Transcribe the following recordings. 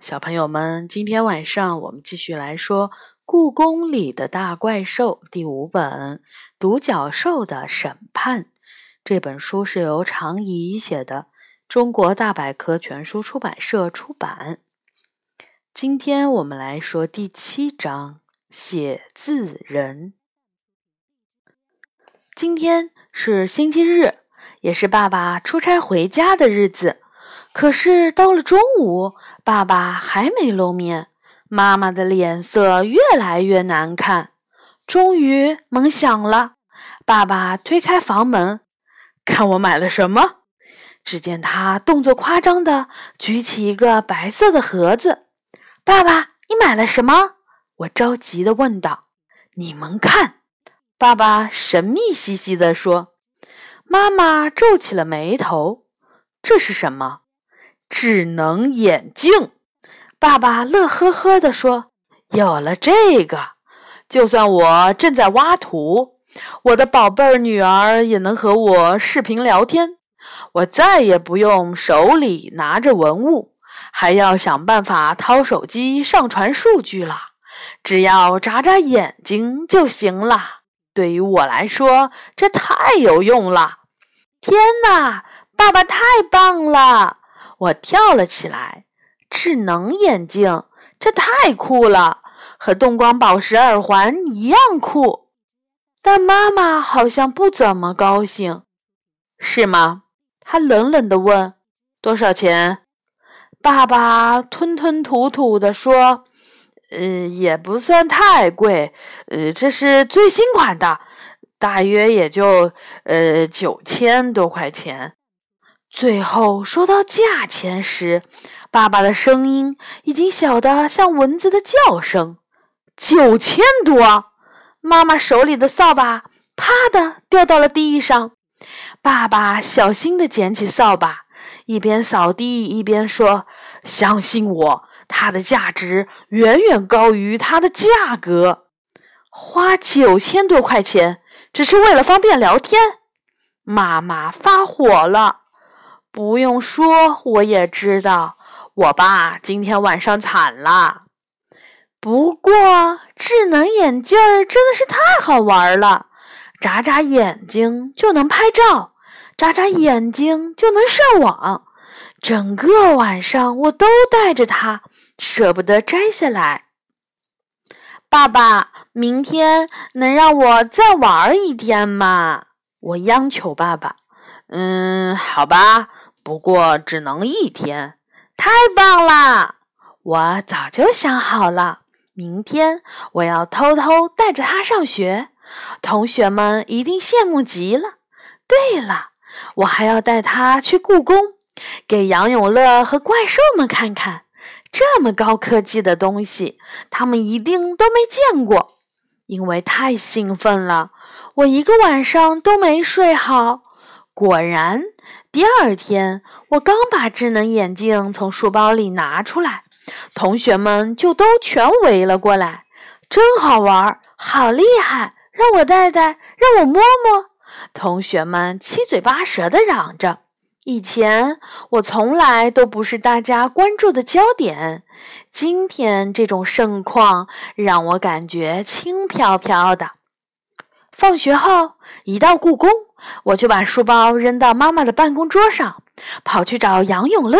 小朋友们，今天晚上我们继续来说《故宫里的大怪兽》第五本《独角兽的审判》。这本书是由常怡写的，中国大百科全书出版社出版。今天我们来说第七章“写字人”。今天是星期日，也是爸爸出差回家的日子。可是到了中午，爸爸还没露面，妈妈的脸色越来越难看。终于门响了，爸爸推开房门，看我买了什么。只见他动作夸张的举起一个白色的盒子。爸爸，你买了什么？我着急的问道。你们看，爸爸神秘兮兮的说。妈妈皱起了眉头。这是什么？智能眼镜，爸爸乐呵呵地说：“有了这个，就算我正在挖土，我的宝贝儿女儿也能和我视频聊天。我再也不用手里拿着文物，还要想办法掏手机上传数据了。只要眨眨眼睛就行了。对于我来说，这太有用了！天哪，爸爸太棒了！”我跳了起来，智能眼镜，这太酷了，和动光宝石耳环一样酷。但妈妈好像不怎么高兴，是吗？她冷冷地问：“多少钱？”爸爸吞吞吐吐地说：“呃，也不算太贵，呃，这是最新款的，大约也就呃九千多块钱。”最后说到价钱时，爸爸的声音已经小得像蚊子的叫声。九千多！妈妈手里的扫把啪的掉到了地上。爸爸小心地捡起扫把，一边扫地一边说：“相信我，它的价值远远高于它的价格。花九千多块钱，只是为了方便聊天。”妈妈发火了。不用说，我也知道，我爸今天晚上惨了。不过，智能眼镜儿真的是太好玩了，眨眨眼睛就能拍照，眨眨眼睛就能上网。整个晚上我都带着它，舍不得摘下来。爸爸，明天能让我再玩一天吗？我央求爸爸。嗯，好吧。不过只能一天，太棒了！我早就想好了，明天我要偷偷带着它上学，同学们一定羡慕极了。对了，我还要带它去故宫，给杨永乐和怪兽们看看，这么高科技的东西，他们一定都没见过。因为太兴奋了，我一个晚上都没睡好。果然。第二天，我刚把智能眼镜从书包里拿出来，同学们就都全围了过来。真好玩，好厉害！让我戴戴，让我摸摸。同学们七嘴八舌地嚷着。以前我从来都不是大家关注的焦点，今天这种盛况让我感觉轻飘飘的。放学后，一到故宫。我就把书包扔到妈妈的办公桌上，跑去找杨永乐。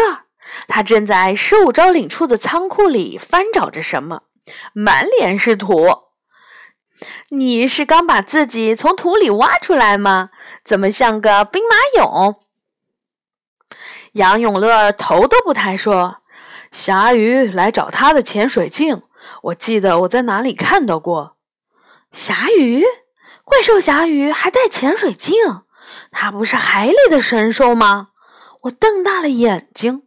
他正在十五招领处的仓库里翻找着什么，满脸是土。你是刚把自己从土里挖出来吗？怎么像个兵马俑？杨永乐头都不抬说：“霞鱼来找他的潜水镜，我记得我在哪里看到过。”霞鱼。怪兽侠鱼还带潜水镜，它不是海里的神兽吗？我瞪大了眼睛。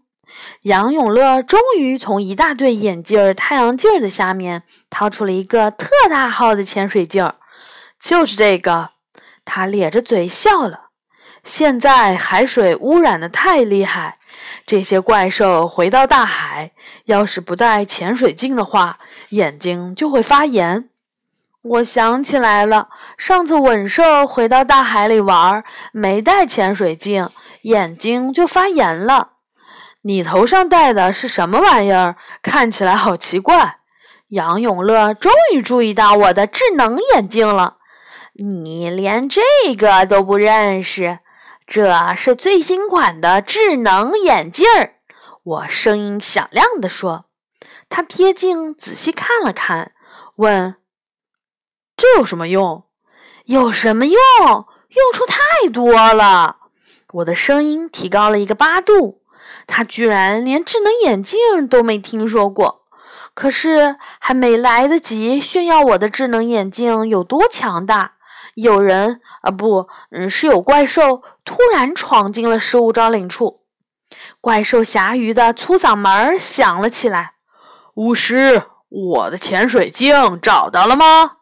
杨永乐终于从一大堆眼镜、太阳镜的下面掏出了一个特大号的潜水镜，就是这个。他咧着嘴笑了。现在海水污染的太厉害，这些怪兽回到大海，要是不戴潜水镜的话，眼睛就会发炎。我想起来了，上次稳兽回到大海里玩，没带潜水镜，眼睛就发炎了。你头上戴的是什么玩意儿？看起来好奇怪。杨永乐终于注意到我的智能眼镜了。你连这个都不认识？这是最新款的智能眼镜儿。我声音响亮地说。他贴近仔细看了看，问：“这有什么用？有什么用？用处太多了。”我的声音提高了一个八度。他居然连智能眼镜都没听说过。可是还没来得及炫耀我的智能眼镜有多强大，有人啊，不，嗯，是有怪兽突然闯进了失物招领处。怪兽侠鱼的粗嗓门响了起来。巫师，我的潜水镜找到了吗？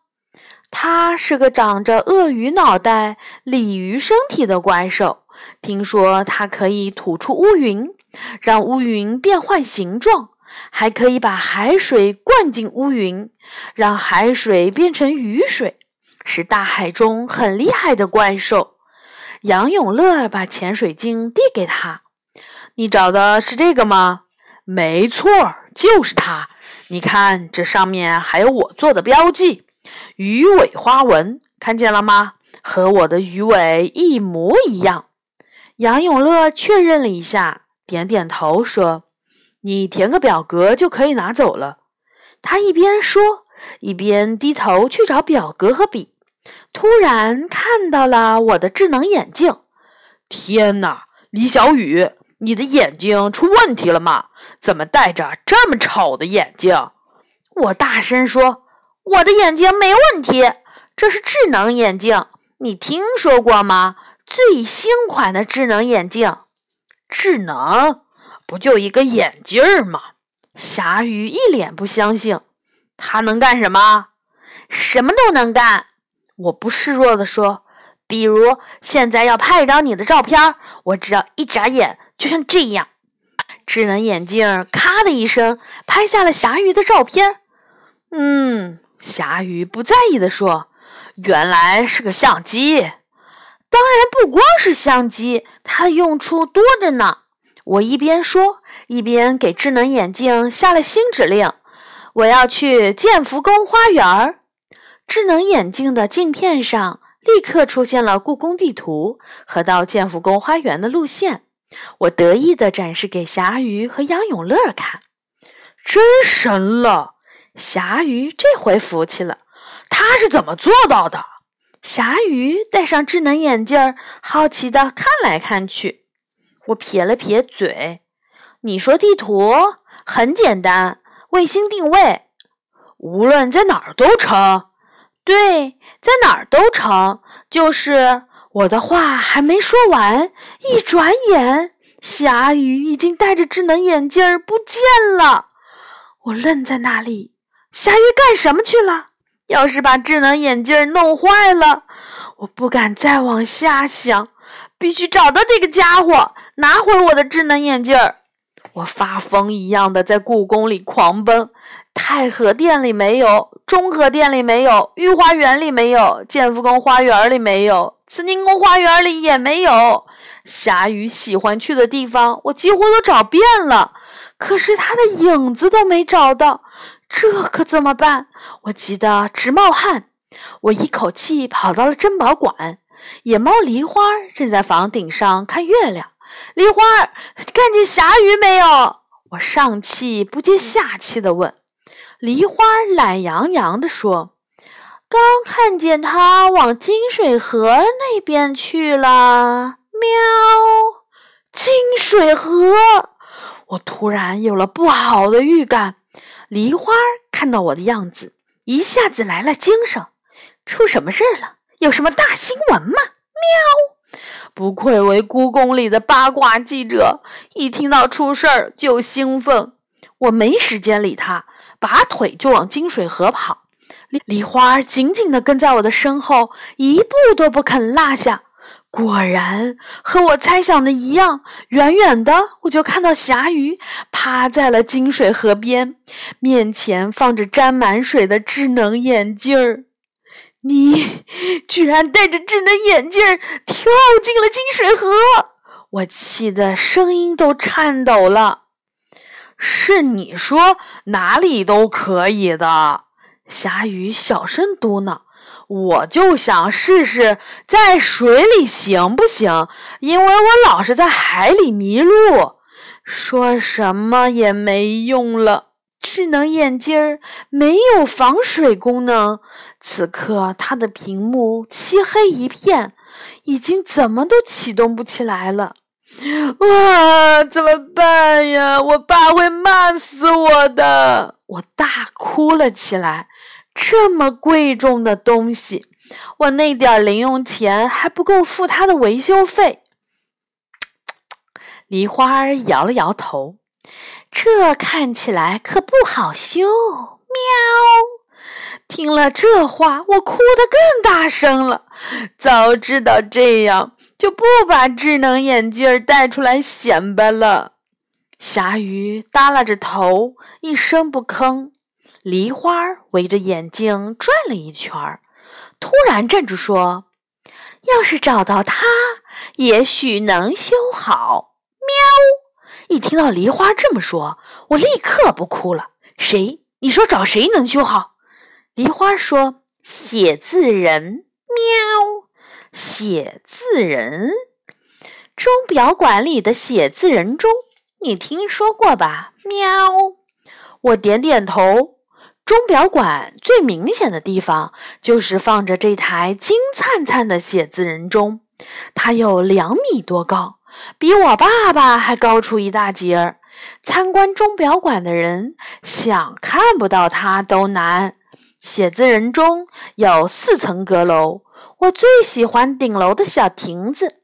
它是个长着鳄鱼脑袋、鲤鱼身体的怪兽。听说它可以吐出乌云，让乌云变换形状，还可以把海水灌进乌云，让海水变成雨水，是大海中很厉害的怪兽。杨永乐把潜水镜递给他：“你找的是这个吗？”“没错。”就是它，你看这上面还有我做的标记，鱼尾花纹，看见了吗？和我的鱼尾一模一样。杨永乐确认了一下，点点头说：“你填个表格就可以拿走了。”他一边说，一边低头去找表格和笔，突然看到了我的智能眼镜。天哪，李小雨！你的眼睛出问题了吗？怎么戴着这么丑的眼镜？我大声说：“我的眼睛没问题，这是智能眼镜。你听说过吗？最新款的智能眼镜。智能？不就一个眼镜儿吗？”霞鱼一脸不相信：“它能干什么？什么都能干。”我不示弱地说：“比如现在要拍一张你的照片，我只要一眨眼。”就像这样，智能眼镜咔的一声拍下了霞鱼的照片。嗯，霞鱼不在意的说：“原来是个相机。当然不光是相机，它用处多着呢。”我一边说，一边给智能眼镜下了新指令：“我要去建福宫花园。”智能眼镜的镜片上立刻出现了故宫地图和到建福宫花园的路线。我得意地展示给霞鱼和杨永乐看，真神了！霞鱼这回服气了，他是怎么做到的？霞鱼戴上智能眼镜，好奇的看来看去。我撇了撇嘴：“你说地图很简单，卫星定位，无论在哪儿都成。对，在哪儿都成，就是。”我的话还没说完，一转眼，霞鱼已经戴着智能眼镜儿不见了。我愣在那里，霞雨干什么去了？要是把智能眼镜弄坏了，我不敢再往下想，必须找到这个家伙，拿回我的智能眼镜儿。我发疯一样的在故宫里狂奔，太和殿里没有，中和殿里没有，御花园里没有，建福宫花园里没有。慈宁宫花园里也没有霞雨喜欢去的地方，我几乎都找遍了，可是他的影子都没找到，这可怎么办？我急得直冒汗。我一口气跑到了珍宝馆，野猫梨花正在房顶上看月亮。梨花，看见霞鱼没有？我上气不接下气地问。梨花懒洋洋地说。刚看见他往金水河那边去了，喵！金水河，我突然有了不好的预感。梨花看到我的样子，一下子来了精神。出什么事儿了？有什么大新闻吗？喵！不愧为故宫里的八卦记者，一听到出事儿就兴奋。我没时间理他，拔腿就往金水河跑。梨花紧紧地跟在我的身后，一步都不肯落下。果然和我猜想的一样，远远的我就看到霞鱼趴在了金水河边，面前放着沾满水的智能眼镜儿。你居然戴着智能眼镜儿跳进了金水河！我气得声音都颤抖了。是你说哪里都可以的，霞雨小声嘟囔。我就想试试在水里行不行，因为我老是在海里迷路。说什么也没用了，智能眼镜儿没有防水功能。此刻，它的屏幕漆黑一片，已经怎么都启动不起来了。哇，怎么办呀？我爸会骂死我的！我大哭了起来。这么贵重的东西，我那点零用钱还不够付他的维修费。梨花摇了摇头，这看起来可不好修。喵！听了这话，我哭得更大声了。早知道这样。就不把智能眼镜带出来显摆了。霞鱼耷拉着头，一声不吭。梨花围着眼镜转了一圈，突然站住说：“要是找到它，也许能修好。”喵！一听到梨花这么说，我立刻不哭了。谁？你说找谁能修好？梨花说：“写字人。”喵。写字人，钟表馆里的写字人钟，你听说过吧？喵，我点点头。钟表馆最明显的地方就是放着这台金灿灿的写字人钟，它有两米多高，比我爸爸还高出一大截儿。参观钟表馆的人想看不到它都难。写字人钟有四层阁楼。我最喜欢顶楼的小亭子，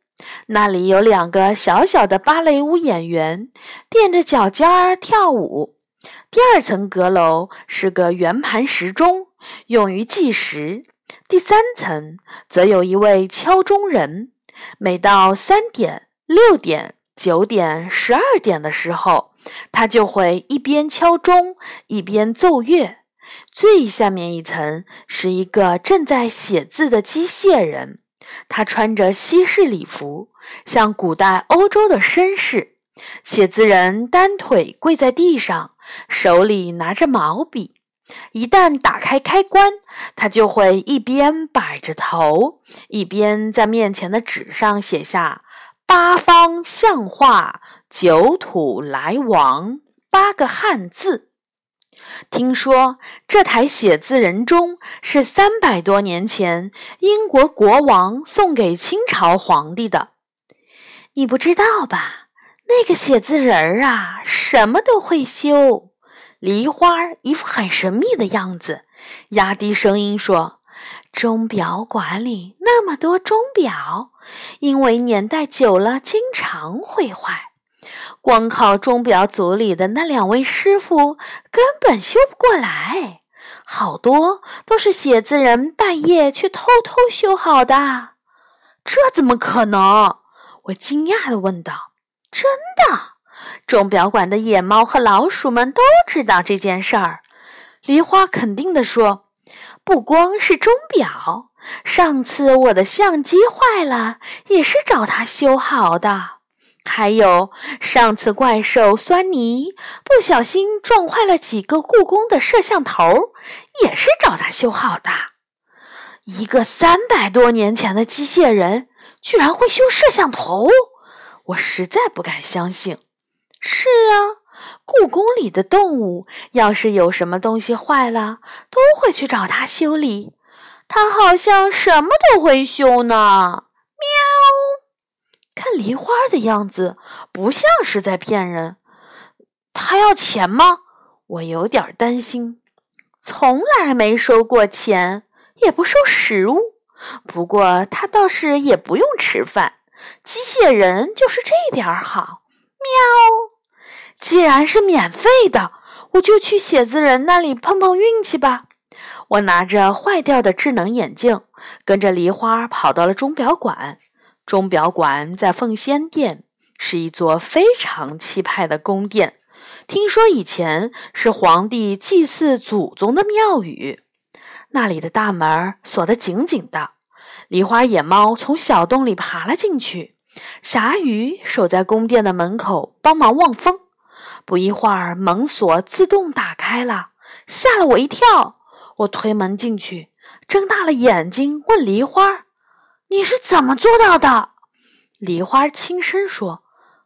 那里有两个小小的芭蕾舞演员垫着脚尖儿跳舞。第二层阁楼是个圆盘时钟，用于计时。第三层则有一位敲钟人，每到三点、六点、九点、十二点的时候，他就会一边敲钟一边奏乐。最下面一层是一个正在写字的机械人，他穿着西式礼服，像古代欧洲的绅士。写字人单腿跪在地上，手里拿着毛笔。一旦打开开关，他就会一边摆着头，一边在面前的纸上写下“八方相化，九土来往”八个汉字。听说这台写字人钟是三百多年前英国国王送给清朝皇帝的，你不知道吧？那个写字人儿啊，什么都会修。梨花一副很神秘的样子，压低声音说：“钟表馆里那么多钟表，因为年代久了，经常会坏。”光靠钟表组里的那两位师傅根本修不过来，好多都是写字人半夜去偷偷修好的。这怎么可能？我惊讶地问道。“真的，钟表馆的野猫和老鼠们都知道这件事儿。”梨花肯定地说。“不光是钟表，上次我的相机坏了，也是找他修好的。”还有上次怪兽酸泥不小心撞坏了几个故宫的摄像头，也是找他修好的。一个三百多年前的机械人居然会修摄像头，我实在不敢相信。是啊，故宫里的动物要是有什么东西坏了，都会去找他修理。他好像什么都会修呢。喵。看梨花的样子，不像是在骗人。他要钱吗？我有点担心。从来没收过钱，也不收食物。不过他倒是也不用吃饭。机械人就是这点儿好。喵！既然是免费的，我就去写字人那里碰碰运气吧。我拿着坏掉的智能眼镜，跟着梨花跑到了钟表馆。钟表馆在奉先殿，是一座非常气派的宫殿。听说以前是皇帝祭祀祖宗的庙宇。那里的大门锁得紧紧的。梨花野猫从小洞里爬了进去，霞雨守在宫殿的门口帮忙望风。不一会儿，门锁自动打开了，吓了我一跳。我推门进去，睁大了眼睛问梨花：“你是怎么做到的？”梨花轻声说：“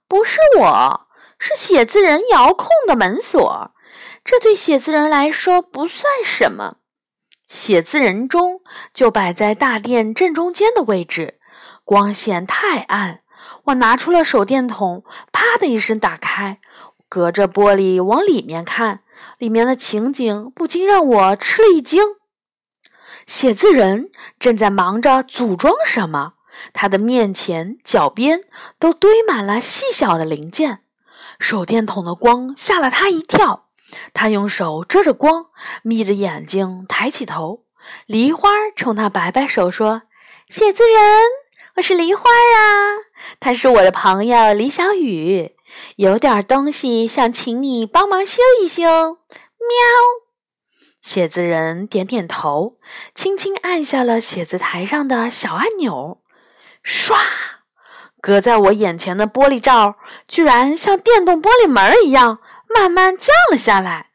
不是我，是写字人遥控的门锁。这对写字人来说不算什么。写字人钟就摆在大殿正中间的位置，光线太暗。我拿出了手电筒，啪的一声打开。”隔着玻璃往里面看，里面的情景不禁让我吃了一惊。写字人正在忙着组装什么，他的面前、脚边都堆满了细小的零件。手电筒的光吓了他一跳，他用手遮着光，眯着眼睛抬起头。梨花冲他摆摆手说：“写字人，我是梨花啊，他是我的朋友李小雨。”有点东西想请你帮忙修一修，喵。写字人点点头，轻轻按下了写字台上的小按钮，唰，隔在我眼前的玻璃罩居然像电动玻璃门一样慢慢降了下来。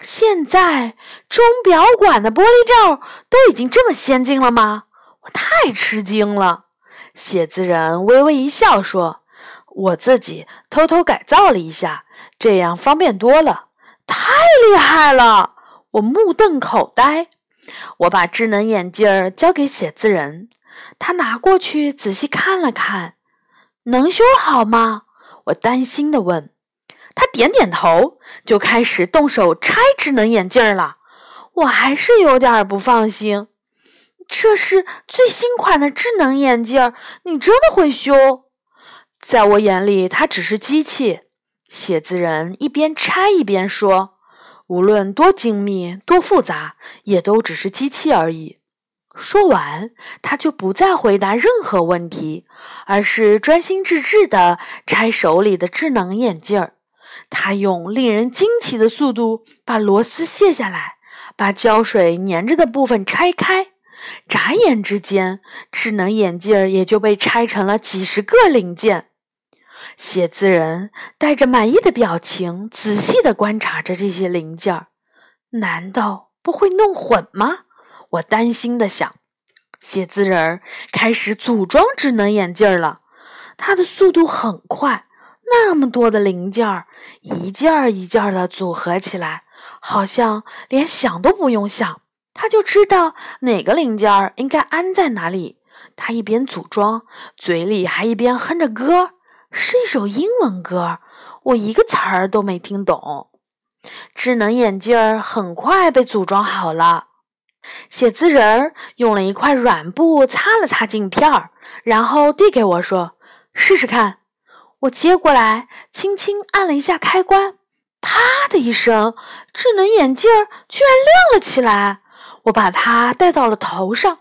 现在钟表馆的玻璃罩都已经这么先进了吗？我太吃惊了。写字人微微一笑说。我自己偷偷改造了一下，这样方便多了，太厉害了！我目瞪口呆。我把智能眼镜儿交给写字人，他拿过去仔细看了看，能修好吗？我担心的问。他点点头，就开始动手拆智能眼镜了。我还是有点不放心。这是最新款的智能眼镜，你真的会修？在我眼里，它只是机器。写字人一边拆一边说：“无论多精密、多复杂，也都只是机器而已。”说完，他就不再回答任何问题，而是专心致志地拆手里的智能眼镜儿。他用令人惊奇的速度把螺丝卸下来，把胶水粘着的部分拆开。眨眼之间，智能眼镜也就被拆成了几十个零件。写字人带着满意的表情，仔细地观察着这些零件儿。难道不会弄混吗？我担心地想。写字人开始组装智能眼镜了，他的速度很快。那么多的零件儿，一件儿一件儿的组合起来，好像连想都不用想，他就知道哪个零件儿应该安在哪里。他一边组装，嘴里还一边哼着歌。是一首英文歌，我一个词儿都没听懂。智能眼镜儿很快被组装好了，写字人儿用了一块软布擦了擦镜片儿，然后递给我说：“试试看。”我接过来，轻轻按了一下开关，啪的一声，智能眼镜儿居然亮了起来。我把它戴到了头上，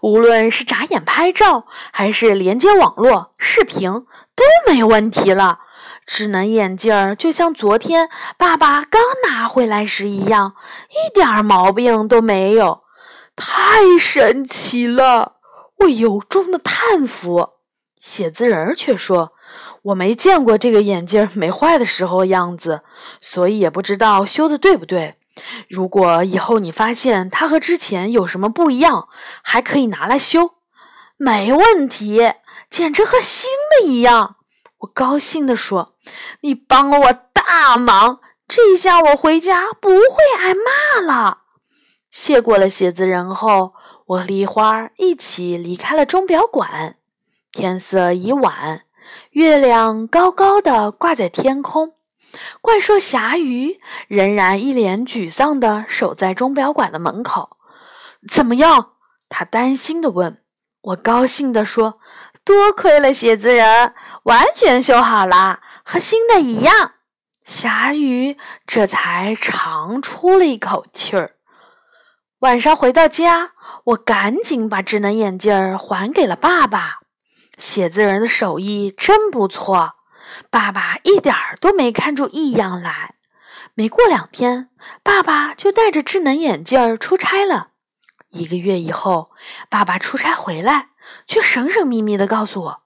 无论是眨眼拍照，还是连接网络视频。都没问题了，智能眼镜儿就像昨天爸爸刚拿回来时一样，一点毛病都没有，太神奇了！我由衷的叹服。写字人却说：“我没见过这个眼镜没坏的时候样子，所以也不知道修的对不对。如果以后你发现它和之前有什么不一样，还可以拿来修，没问题。”简直和新的一样！我高兴地说：“你帮了我大忙，这下我回家不会挨骂了。”谢过了写字人后，我和梨花一起离开了钟表馆。天色已晚，月亮高高的挂在天空。怪兽霞鱼仍然一脸沮丧地守在钟表馆的门口。怎么样？他担心地问。我高兴地说。多亏了写字人，完全修好了，和新的一样。霞鱼这才长出了一口气儿。晚上回到家，我赶紧把智能眼镜还给了爸爸。写字人的手艺真不错，爸爸一点儿都没看出异样来。没过两天，爸爸就带着智能眼镜儿出差了。一个月以后，爸爸出差回来。却神神秘秘地告诉我：“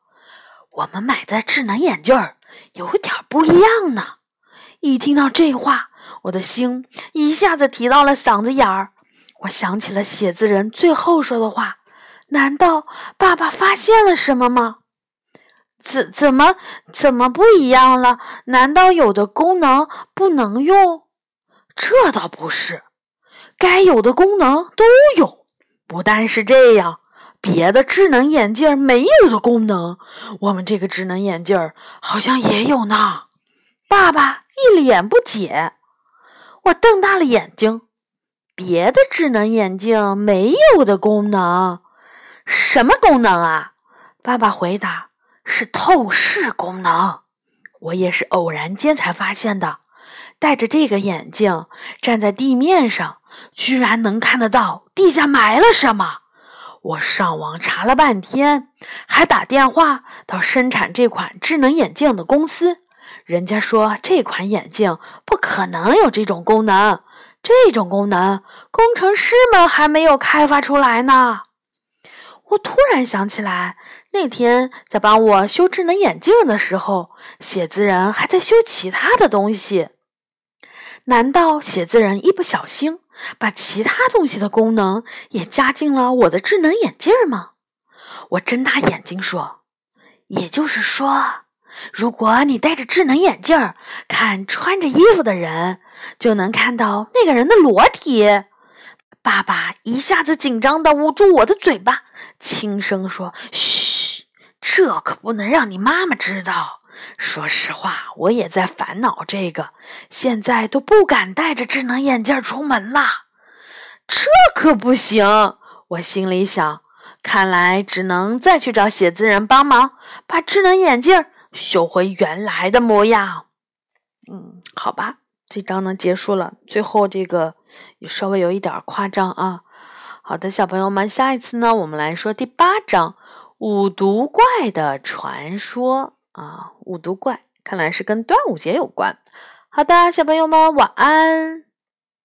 我们买的智能眼镜儿有点不一样呢。一听到这话，我的心一下子提到了嗓子眼儿。我想起了写字人最后说的话：难道爸爸发现了什么吗？怎怎么怎么不一样了？难道有的功能不能用？这倒不是，该有的功能都有。不但是这样。别的智能眼镜没有的功能，我们这个智能眼镜好像也有呢。爸爸一脸不解，我瞪大了眼睛。别的智能眼镜没有的功能，什么功能啊？爸爸回答：“是透视功能。”我也是偶然间才发现的。戴着这个眼镜站在地面上，居然能看得到地下埋了什么。我上网查了半天，还打电话到生产这款智能眼镜的公司，人家说这款眼镜不可能有这种功能，这种功能工程师们还没有开发出来呢。我突然想起来，那天在帮我修智能眼镜的时候，写字人还在修其他的东西。难道写字人一不小心？把其他东西的功能也加进了我的智能眼镜吗？我睁大眼睛说：“也就是说，如果你戴着智能眼镜看穿着衣服的人，就能看到那个人的裸体。”爸爸一下子紧张的捂住我的嘴巴，轻声说：“嘘，这可不能让你妈妈知道。”说实话，我也在烦恼这个，现在都不敢戴着智能眼镜出门啦。这可不行，我心里想，看来只能再去找写字人帮忙，把智能眼镜修回原来的模样。嗯，好吧，这章呢结束了，最后这个稍微有一点夸张啊。好的，小朋友们，下一次呢，我们来说第八章《五毒怪的传说》。啊，五毒怪，看来是跟端午节有关。好的，小朋友们，晚安。